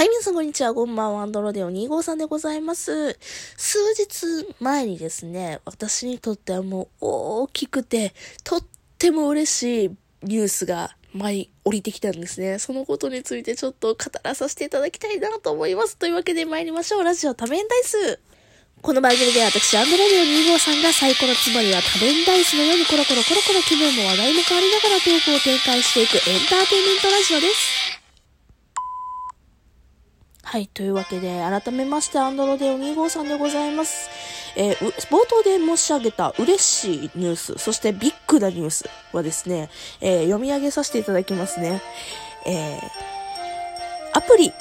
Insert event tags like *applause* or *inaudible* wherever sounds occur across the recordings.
はい、皆さんこんにちは。こんばんは。アンドロデオ2号さんでございます。数日前にですね、私にとってはもう大きくて、とっても嬉しいニュースが舞い降りてきたんですね。そのことについてちょっと語らさせていただきたいなと思います。というわけで参りましょう。ラジオ多面ダイス。この番組では私、アンドロデオ2号さんが最高のつまりは多面ダイスのようにコロコロコロコロ気分も話題も変わりながらトークを展開していくエンターテインメントラジオです。はい。というわけで、改めまして、アンドロデオ2号さんでございます。えー冒頭で申し上げた嬉しいニュース、そしてビッグなニュースはですね、えー読み上げさせていただきますね。えーアプリ、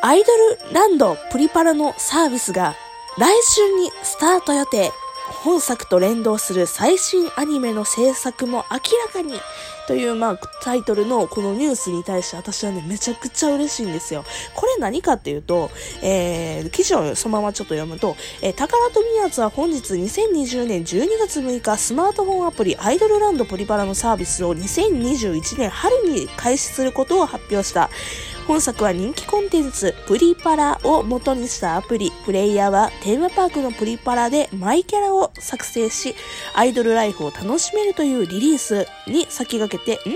アイドルランドプリパラのサービスが来週にスタート予定。本作と連動する最新アニメの制作も明らかにという、まあ、タイトルのこのニュースに対して私はね、めちゃくちゃ嬉しいんですよ。これ何かっていうと、えー、記事をそのままちょっと読むと、えー、宝富ツは本日2020年12月6日、スマートフォンアプリアイドルランドプリパラのサービスを2021年春に開始することを発表した。本作は人気コンテンツプリパラを元にしたアプリ。プレイヤーはテーマパークのプリパラでマイキャラを作成し、アイドルライフを楽しめるというリリースに先駆けて、ん？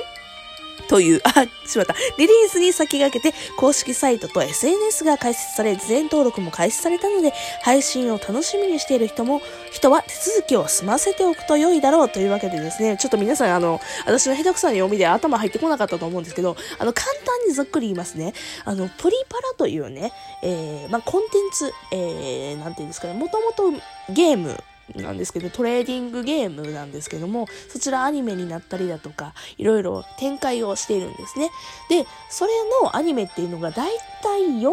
という、あ、しまった。リリースに先駆けて、公式サイトと SNS が開設され、事前登録も開始されたので、配信を楽しみにしている人も、人は手続きを済ませておくと良いだろうというわけでですね、ちょっと皆さん、あの、私の下手くそな読みで頭入ってこなかったと思うんですけど、あの、簡単にざっくり言いますね。あの、プリパラというね、えー、まあ、コンテンツ、えー、なんていうんですかね、もともとゲーム、なんですけど、トレーディングゲームなんですけども、そちらアニメになったりだとか、いろいろ展開をしているんですね。で、それのアニメっていうのがだいたい4年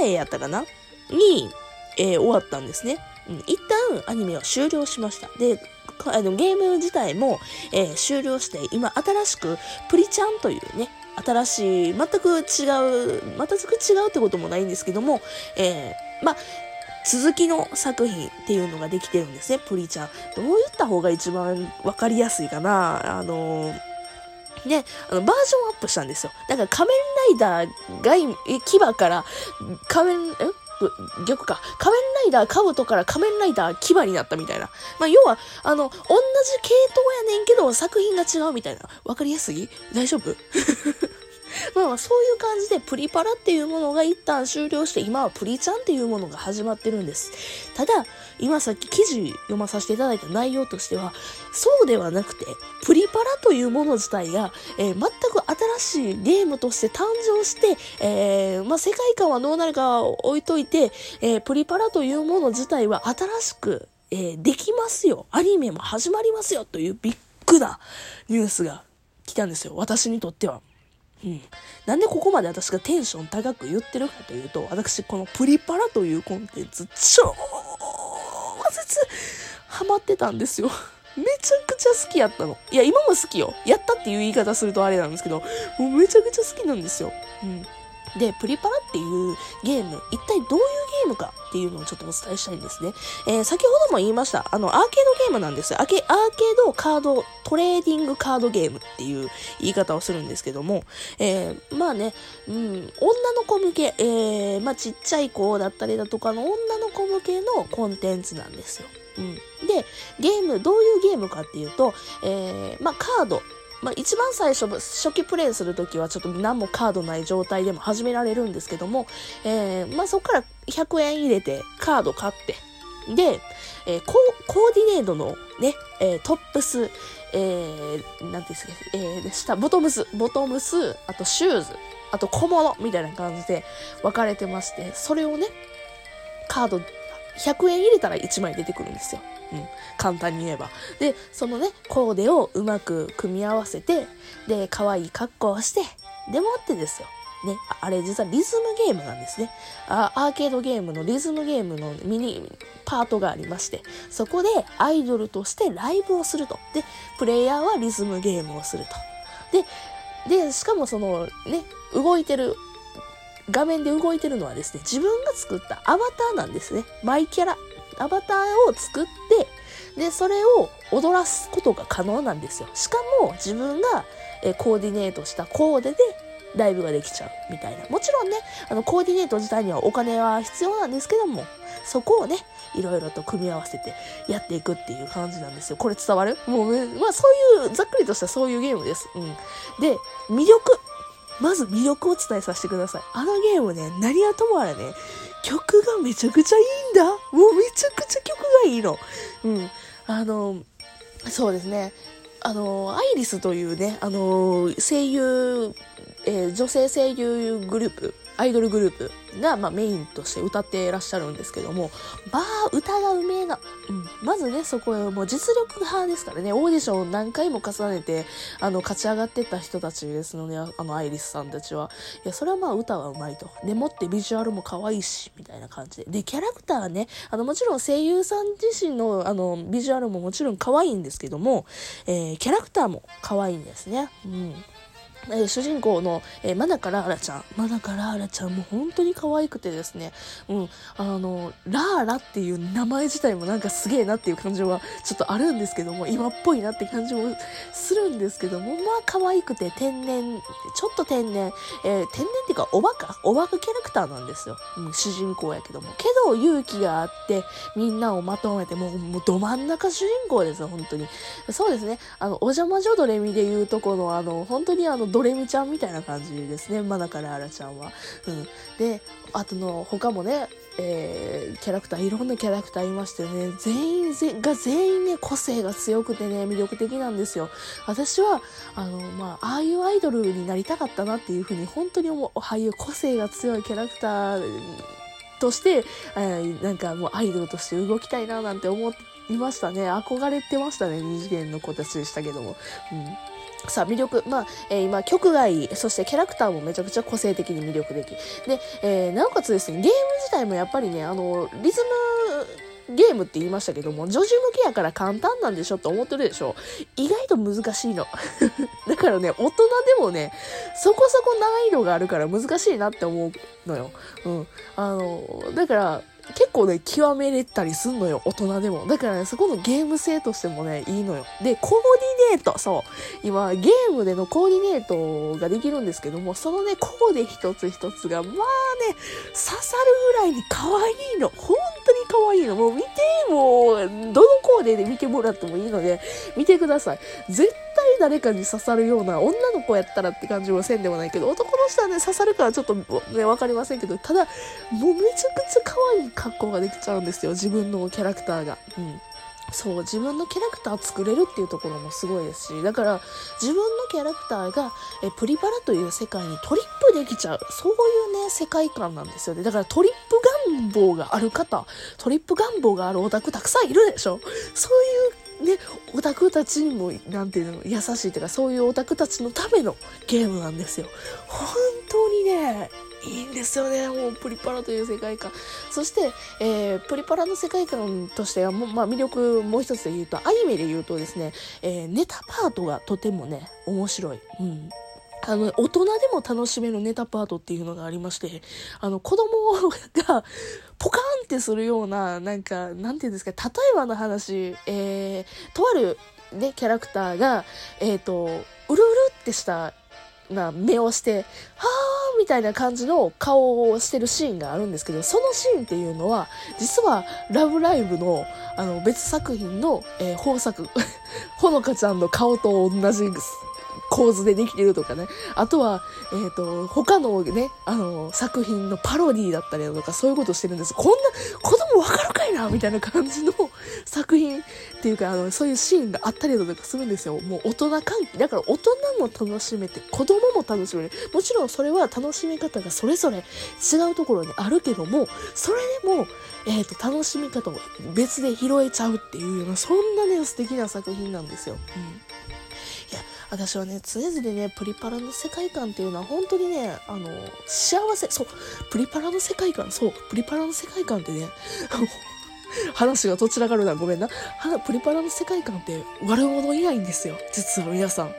前やったかな？に、えー終わったんですね。うん、一旦アニメは終了しました。で、あのゲーム自体も、えー終了して、今新しくプリちゃんというね、新しい、全く違う、全く違うってこともないんですけども、えーまあ、続きの作品っていうのができてるんですね、プリちゃん。どう言った方が一番わかりやすいかな？あのね、あの、バージョンアップしたんですよ。だから仮面ライダーが、え牙から、仮面、え？逆か。仮面ライダーカブトから仮面ライダー牙になったみたいな。まあ、要は、あの、同じ系統やねんけど、作品が違うみたいな。わかりやすい？大丈夫？*laughs* *laughs* まあそういう感じでプリパラっていうものが一旦終了して今はプリちゃんっていうものが始まってるんです。ただ、今さっき記事読まさせていただいた内容としては、そうではなくて、プリパラというもの自体が、えー全く新しいゲームとして誕生して、えーまあ世界観はどうなるか置いといて、えープリパラというもの自体は新しく、えーできますよ。アニメも始まりますよというビッグなニュースが来たんですよ。私にとっては。うん。なんでここまで私がテンション高く言ってるかというと、私このプリパラというコンテンツ超絶ハマってたんですよ。めちゃくちゃ好きやったの。いや、今も好きよ。やったっていう言い方するとあれなんですけど、もうめちゃくちゃ好きなんですよ。うん。で、プリパラっていうゲーム、一体どういうゲームかっていうのをちょっとお伝えしたいんですね。えー先ほども言いました。あの、アーケードゲームなんですよ。アーケアーケードカード、トレーディングカードゲームっていう言い方をするんですけども、えーまあね、うん、女の子向け、えーまあちっちゃい子だったりだとかの女の子向けのコンテンツなんですよ。うん。で、ゲーム、どういうゲームかっていうと、えーまあカード、まあ、一番最初、初期プレイするときはちょっと何もカードない状態でも始められるんですけども、えーまあ、そこから100円入れてカード買って、で、えーコーコーディネートのね、えートップス、えー、なんていうんですか、えー、下、ボトムス、ボトムス、あとシューズ、あと小物みたいな感じで分かれてまして、それをね、カード100円入れたら1枚出てくるんですよ。うん。簡単に言えば。で、そのね、コーデをうまく組み合わせて、で、可愛い格好をして、でもってですよ。ね、あれ実はリズムゲームなんですね。アーケードゲームのリズムゲームのミニパートがありまして、そこでアイドルとしてライブをすると。で、プレイヤーはリズムゲームをすると。で、で、しかもそのね、動いてる画面で動いてるのはですね、自分が作ったアバターなんですね。マイキャラ。アバターを作って、で、それを踊らすことが可能なんですよ。しかも自分がえコーディネートしたコーデでライブができちゃうみたいな。もちろんね、あの、コーディネート自体にはお金は必要なんですけども、そこをね、いろいろと組み合わせてやっていくっていう感じなんですよ。これ伝わる？もう、ねまあそういう、ざっくりとしたそういうゲームです。うん。で、魅力。まず魅力を伝えさせてください。あのゲームね、何はともあれね、曲がめちゃくちゃいいんだ。もうめちゃくちゃ曲がいいの。うん。あの、そうですね。あの、アイリスというね、あの、声優、えー、女性声優グループアイドルグループが、まあ、メインとして歌ってらっしゃるんですけども、まあ、歌がうめえな。うん。まずね、そこへもう実力派ですからね、オーディションを何回も重ねて、あの、勝ち上がってった人たちですので、あの、アイリスさんたちは。いや、それはまあ、歌はうまいと。でもってビジュアルも可愛いし、みたいな感じで。で、キャラクターね、あの、もちろん声優さん自身の、あの、ビジュアルももちろん可愛いんですけども、えー、キャラクターも可愛いんですね。うん。えー、主人公の、えー、マナカラーラちゃん。マナカラーラちゃんも本当に可愛くてですね。うん。あの、ラーラっていう名前自体もなんかすげえなっていう感じはちょっとあるんですけども、今っぽいなって感じもするんですけども、まあ可愛くて天然、ちょっと天然、えー、天然っていうかおバカ？おバカキャラクターなんですよ。うん、主人公やけども。けど勇気があって、みんなをまとめて、もう、もうど真ん中主人公ですよ、本当に。そうですね。あの、お邪魔女ドレミで言うとこの、あの、本当にあの、ドレミちゃんみたいな感じですね。まだからあらちゃんは。うん。で、あとの、他もね、えー、キャラクター、いろんなキャラクターいましてね、全員が全員ね、個性が強くてね、魅力的なんですよ。私は、あの、まあ、ああいうアイドルになりたかったなっていうふうに、本当に思う、ああいう個性が強いキャラクターとして、えー、なんかもうアイドルとして動きたいななんて思いましたね。憧れてましたね、二次元の子たちでしたけども。うんさあ、魅力。まあ、えー、今、曲がいい。そしてキャラクターもめちゃくちゃ個性的に魅力的。で、えー、なおかつですね、ゲーム自体もやっぱりね、あの、リズム、ゲームって言いましたけども、女児向けやから簡単なんでしょって思ってるでしょ意外と難しいの。*laughs* だからね、大人でもね、そこそこ難易度があるから難しいなって思うのよ。うん。あの、だから、結構ね、極めれたりすんのよ、大人でも。だからね、そこのゲーム性としてもね、いいのよ。で、コーディネート、そう。今、ゲームでのコーディネートができるんですけども、そのね、コーデ一つ一つが、まあね、刺さるぐらいに可愛いの。本当に可愛いの。もう見て、もう、どのコーデで見てもらってもいいので、見てください。絶対誰かに刺さるような女の子やったらって感じはせんでもないけど、男の人はね、刺さるからちょっとね、わかりませんけど、ただ、もうめちゃくちゃ可愛い格好ができちゃうんですよ。自分のキャラクターが。うん。そう、自分のキャラクター作れるっていうところもすごいですし、だから自分のキャラクターがえプリパラという世界にトリップできちゃう。そういうね、世界観なんですよね。だからトリップ願望がある方、トリップ願望があるオタクたくさんいるでしょそういうね、オタクたちにも、なんていうの、優しいというか、そういうオタクたちのためのゲームなんですよ。本当にね、いいんですよね、もう、プリパラという世界観。そして、えー、プリパラの世界観としては、まあ、魅力もう一つで言うと、アニメで言うとですね、えー、ネタパートがとてもね、面白い。うん。あの、大人でも楽しめるネタパートっていうのがありまして、あの、子供がポカーンってするような、なんか、なんていうんですか、例えばの話、えー、とある、ね、キャラクターが、えっ、ー、と、うるうるってしたな目をして、はーみたいな感じの顔をしてるシーンがあるんですけど、そのシーンっていうのは、実は、ラブライブの、あの、別作品の、えー、豊作、*laughs* ほのかちゃんの顔と同じです。構図でできてるとかね。あとは、えっ、ー、と、他のね、あの、作品のパロディだったりだとか、そういうことしてるんです。こんな、子供わかるかいなみたいな感じの *laughs* 作品っていうか、あの、そういうシーンがあったりだとかするんですよ。もう大人関係。だから大人も楽しめて、子供も楽しめる。もちろんそれは楽しみ方がそれぞれ違うところにあるけども、それでも、えっ、ー、と、楽しみ方を別で拾えちゃうっていうような、そんなね、素敵な作品なんですよ。うん私はね、常々ね、プリパラの世界観っていうのは本当にね、あの、幸せ、そう、プリパラの世界観、そう、プリパラの世界観ってね、*laughs* *laughs* 話がどちらかるな。ごめんな。プリパラの世界観って悪者いないんですよ。実は皆さん。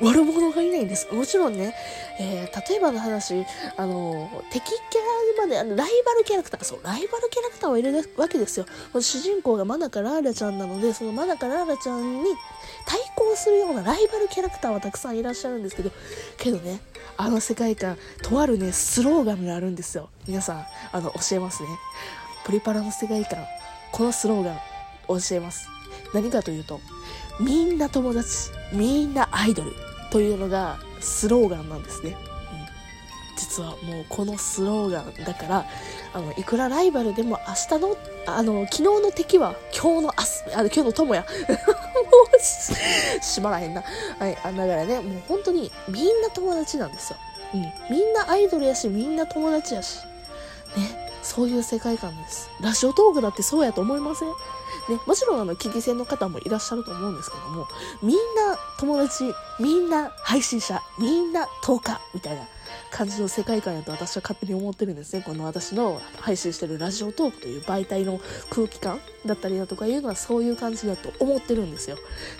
悪者がいないんです。もちろんね、えー、例えばの話、あの、敵キャラまで、あの、ライバルキャラクター、そう、ライバルキャラクターをいるわけですよ。主人公がマナカラーラちゃんなので、そのマナカラーラちゃんに対抗するようなライバルキャラクターはたくさんいらっしゃるんですけど、けどね、あの世界観、とあるね、スローガンがあるんですよ。皆さん、あの、教えますね。プリパラの世界観、このスローガン、教えます。何かというと、みんな友達、みんなアイドルというのがスローガンなんですね。うん、実はもうこのスローガンだから、あの、いくらライバルでも明日の、あの、昨日の敵は今日の明日、あの、今日の友や。*laughs* もう、しまらへんな。はい、あだからね、もう本当にみんな友達なんですよ。うん。みんなアイドルやし、みんな友達やし。そういう世界観です。ラジオトークだってそうやと思いません？ね、もちろんあの、危機戦の方もいらっしゃると思うんですけども、みんな友達、みんな配信者、みんな10日、みたいな感じの世界観やと私は勝手に思ってるんですね。この私の配信してるラジオトークという媒体の空気感だったりだとかいうのはそういう感じだと思ってるんですよ。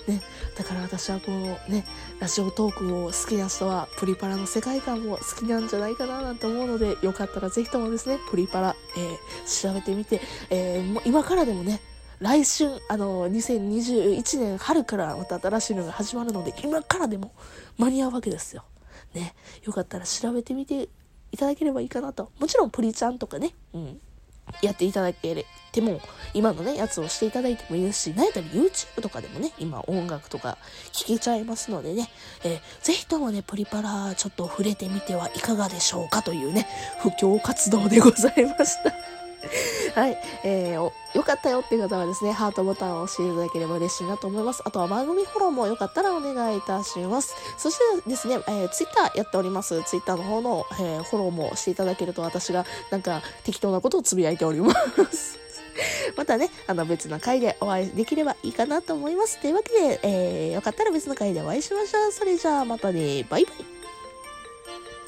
ね。だから私はこのね、ラジオトークを好きな人はプリパラの世界観も好きなんじゃないかななんて思うので、よかったらぜひともですね、プリパラ、えー、調べてみて、えー、今からでもね、来春、あの、2021年春からまた新しいのが始まるので、今からでも間に合うわけですよ。ね、よかったら調べてみていただければいいかなと。もちろんプリちゃんとかね、うん、やっていただけても、今のね、やつをしていただいてもいいですし、何やったら YouTube とかでもね、今音楽とか聴けちゃいますのでね、えー、ぜひともね、プリパラちょっと触れてみてはいかがでしょうかというね、布教活動でございました。*laughs* はい。えー、よかったよっていう方はですね、ハートボタンを押していただければ嬉しいなと思います。あとは番組フォローもよかったらお願いいたします。そしてですね、えー、ツイッターやっております。ツイッターの方の、えー、フォローもしていただけると私がなんか適当なことをつぶやいております。*laughs* またね、あの別の回でお会いできればいいかなと思います。というわけで、えー、よかったら別の回でお会いしましょう。それじゃあまたね、バイバイ。